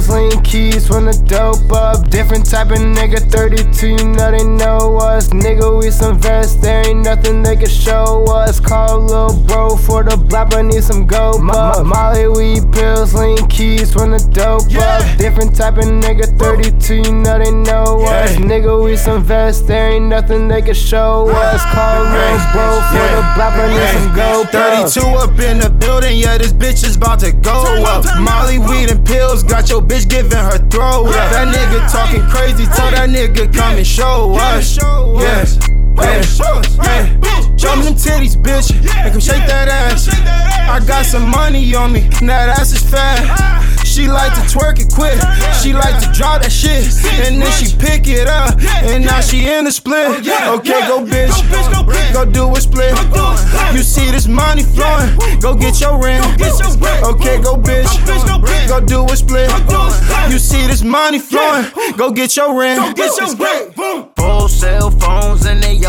Hustling keys from the dope up. Different type of nigga, 32, you know they know us. Nigga, we some verse, there ain't nothing they can show us. Call lil' bro for the block, I need some go. Molly, we keys from the dope up. Different type of nigga, 32, you know they know us. Nigga, we some vest, there ain't nothing they can show ah. us. Call little bro for the blap, I need some go 32 up in the building, yeah, this bitch is about to go up. Molly, weed, and pills got your bitch giving her throw up. That nigga talking crazy, tell that nigga come and show us. Yes. Hey, hey, show me them titties, bitch. Make him shake that ass. I got some money on me, now that's just is fat. Ah. She like to twerk it quick. She like to drop that shit, and then she pick it up, and now she in the split. Oh, okay, go bitch, go do a split. You see this money flowing, go get your rent. Okay, go bitch, go do a split. You see this money flowing, go get your ring. Full cell phones and they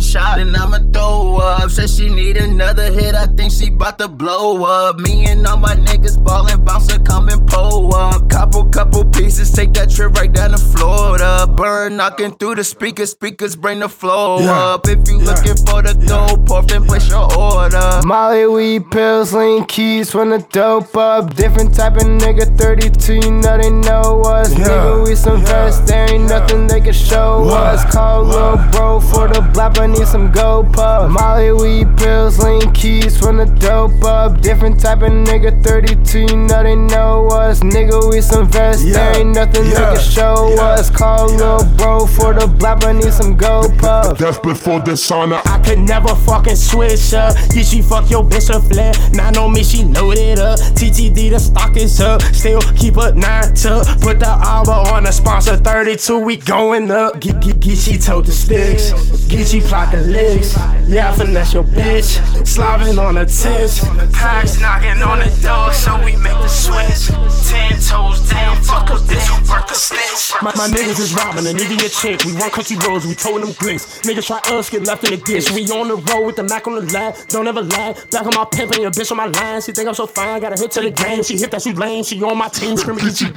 another shot, then I'ma throw up. Said she need another hit, I think she bout to blow up. Me and all my niggas ballin', bouncer come and pull up. Couple, couple pieces, take that trip right down to Florida. Burn knocking through the speakers, speakers bring the flow up. If you looking for the gold puff, then place your order. Molly, weed, pills, lean keys from the dope up. Different type of nigga, 32, you know they know us. Nigga, we some vest, there ain't nothing they can show us. Call little bro for the blap, I need some go puff. Molly, weed, pills, lean keys from the dope up. Different type of nigga, 32, you know they know us. Nigga, we some vest, there ain't nothing they can show us. Call little bro for the blap, I need some go puff. Death before dishonor. I could never fucking switch up. Yeah, she fuck your bitch a flat. Nine on me, she loaded up. TTD, the stock is up. Still keep a nine tuck. Put the hour on the sponsor. 32, we going up. Get, get, get, she told the sticks. Get, she plot the licks. Yeah, I finesse your bitch. Slobbing on the tips. Packs knocking on the door, so we make the switch. Ten toes down, fuck up this, who worth the snitch. My, my niggas is robbing an idiot chick. We run country roads, we towing them grits. Niggas try us, get left in the ditch. We on the road with the Mac on the lap. Don't ever lie. Back on my pimp and your bitch on my line. She think I'm so fine, got a hit to the game. She hit that she lame. She on my team, screaming, get you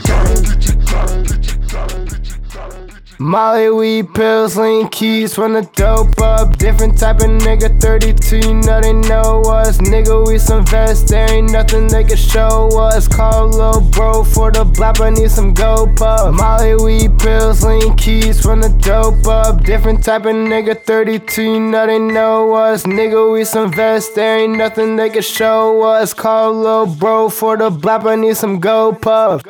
Molly, weed, pills, lean keys from the dope up. Different type of nigga, 32, you know they know us. Nigga, we some vest, there ain't nothing they can show us. Call little bro for the blap, I need some go puff. Molly, weed, pills, lean keys from the dope up. Different type of nigga, 32, you know they know us. Nigga, we some vest, there ain't nothing they can show us. Call little bro for the blap, I need some go puff.